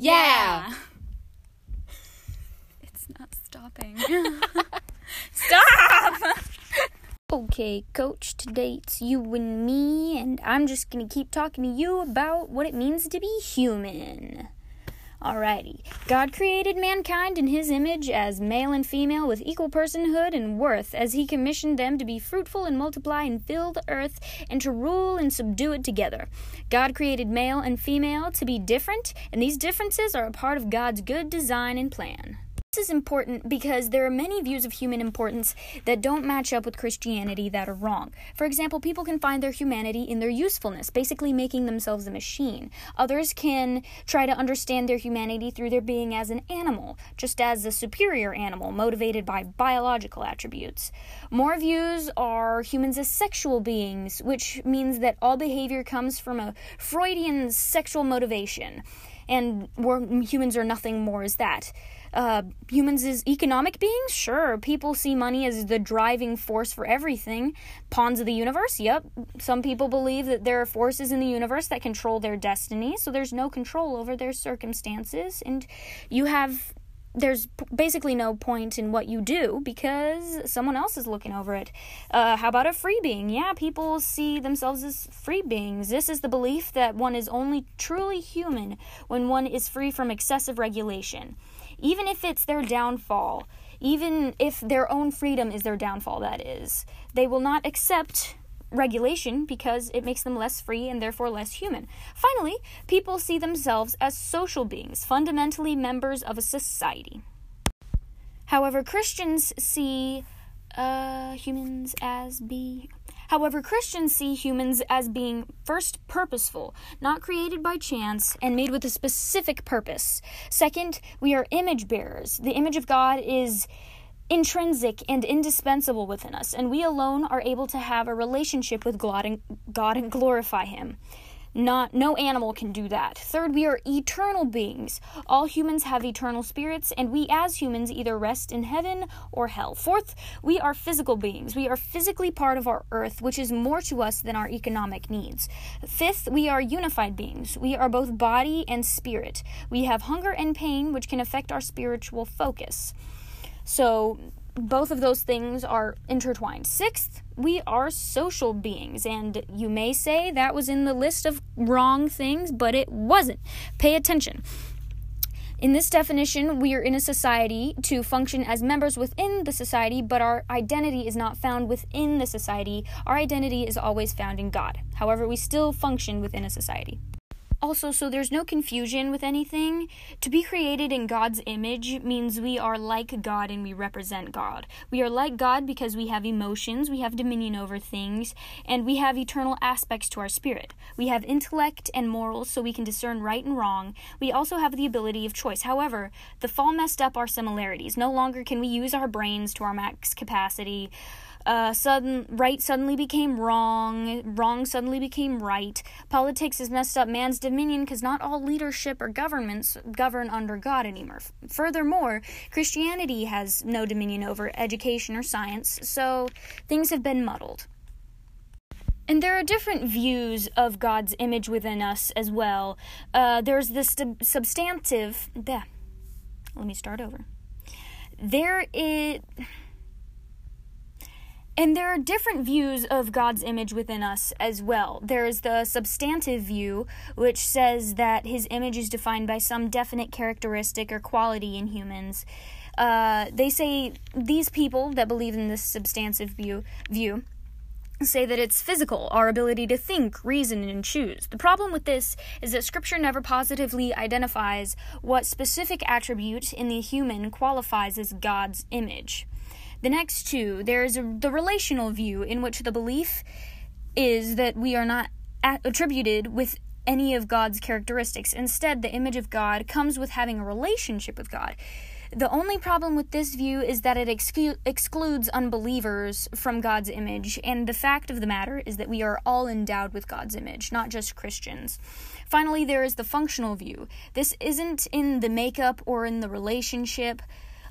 Yeah. It's not stopping. Stop! Okay, coach, today it's you and me, and I'm just gonna keep talking to you about what it means to be human. Alrighty. God created mankind in his image as male and female with equal personhood and worth, as he commissioned them to be fruitful and multiply and fill the earth and to rule and subdue it together. God created male and female to be different, and these differences are a part of God's good design and plan. This is important because there are many views of human importance that don't match up with Christianity that are wrong. For example, people can find their humanity in their usefulness, basically making themselves a machine. Others can try to understand their humanity through their being as an animal, just as a superior animal, motivated by biological attributes. More views are humans as sexual beings, which means that all behavior comes from a Freudian sexual motivation, and we humans are nothing more as that uh, humans as economic beings? Sure. People see money as the driving force for everything. Pawns of the universe? Yep. Some people believe that there are forces in the universe that control their destiny, so there's no control over their circumstances, and you have. There's basically no point in what you do because someone else is looking over it. Uh, how about a free being? Yeah, people see themselves as free beings. This is the belief that one is only truly human when one is free from excessive regulation even if it's their downfall, even if their own freedom is their downfall, that is, they will not accept regulation because it makes them less free and therefore less human. Finally, people see themselves as social beings, fundamentally members of a society. However, Christians see uh, humans as being However, Christians see humans as being first purposeful, not created by chance, and made with a specific purpose. Second, we are image bearers. The image of God is intrinsic and indispensable within us, and we alone are able to have a relationship with God and, God and glorify Him. Not no animal can do that. Third, we are eternal beings. All humans have eternal spirits, and we as humans either rest in heaven or hell. Fourth, we are physical beings. We are physically part of our earth, which is more to us than our economic needs. Fifth, we are unified beings. We are both body and spirit. We have hunger and pain, which can affect our spiritual focus. So, both of those things are intertwined. Sixth, we are social beings, and you may say that was in the list of wrong things, but it wasn't. Pay attention. In this definition, we are in a society to function as members within the society, but our identity is not found within the society. Our identity is always found in God. However, we still function within a society. Also, so there's no confusion with anything. To be created in God's image means we are like God and we represent God. We are like God because we have emotions, we have dominion over things, and we have eternal aspects to our spirit. We have intellect and morals so we can discern right and wrong. We also have the ability of choice. However, the fall messed up our similarities. No longer can we use our brains to our max capacity uh, sudden right suddenly became wrong, wrong suddenly became right. Politics has messed up man's dominion because not all leadership or governments govern under God anymore. Furthermore, Christianity has no dominion over education or science, so things have been muddled. And there are different views of God's image within us as well. Uh, there's this substantive. Bleh, let me start over. There is. And there are different views of God's image within us as well. There is the substantive view, which says that his image is defined by some definite characteristic or quality in humans. Uh, they say these people that believe in this substantive view view say that it's physical, our ability to think, reason, and choose. The problem with this is that Scripture never positively identifies what specific attribute in the human qualifies as God's image. The next two, there is a, the relational view, in which the belief is that we are not attributed with any of God's characteristics. Instead, the image of God comes with having a relationship with God. The only problem with this view is that it exclu- excludes unbelievers from God's image, and the fact of the matter is that we are all endowed with God's image, not just Christians. Finally, there is the functional view. This isn't in the makeup or in the relationship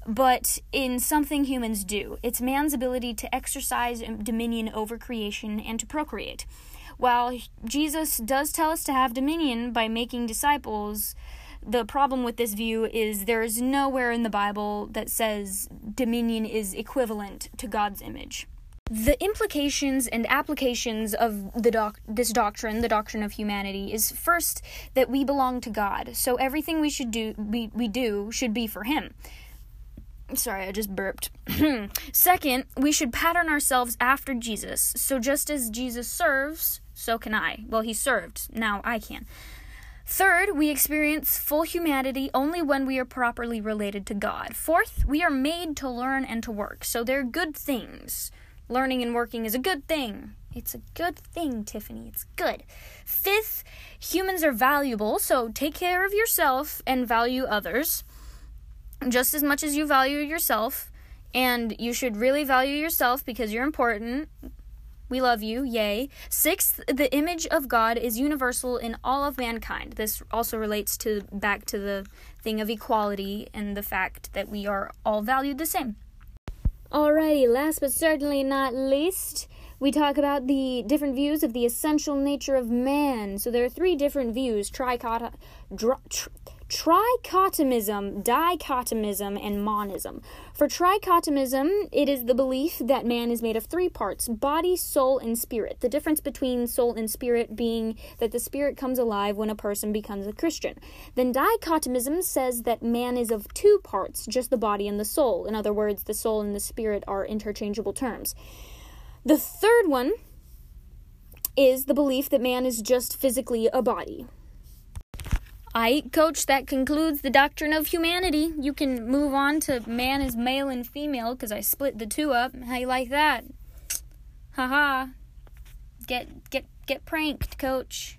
but in something humans do. It's man's ability to exercise dominion over creation and to procreate. While Jesus does tell us to have dominion by making disciples, the problem with this view is there is nowhere in the Bible that says dominion is equivalent to God's image. The implications and applications of the doc- this doctrine, the doctrine of humanity, is first that we belong to God. So everything we should do we, we do should be for him. Sorry, I just burped. Second, we should pattern ourselves after Jesus. So just as Jesus serves, so can I. Well, he served. Now I can. Third, we experience full humanity only when we are properly related to God. Fourth, we are made to learn and to work. So they're good things. Learning and working is a good thing. It's a good thing, Tiffany. It's good. Fifth, humans are valuable, so take care of yourself and value others just as much as you value yourself. And you should really value yourself because you're important. We love you, yay. Sixth, the image of God is universal in all of mankind. This also relates to back to the thing of equality and the fact that we are all valued the same. Alrighty, last but certainly not least, we talk about the different views of the essential nature of man. So there are three different views: tricot, dr- tr- trichotomism, dichotomism, and monism. For trichotomism, it is the belief that man is made of three parts body, soul, and spirit. The difference between soul and spirit being that the spirit comes alive when a person becomes a Christian. Then dichotomism says that man is of two parts, just the body and the soul. In other words, the soul and the spirit are interchangeable terms. The third one is the belief that man is just physically a body. I coach that concludes the doctrine of humanity. You can move on to man is male and female because I split the two up. How you like that? Haha. Get get get pranked, coach.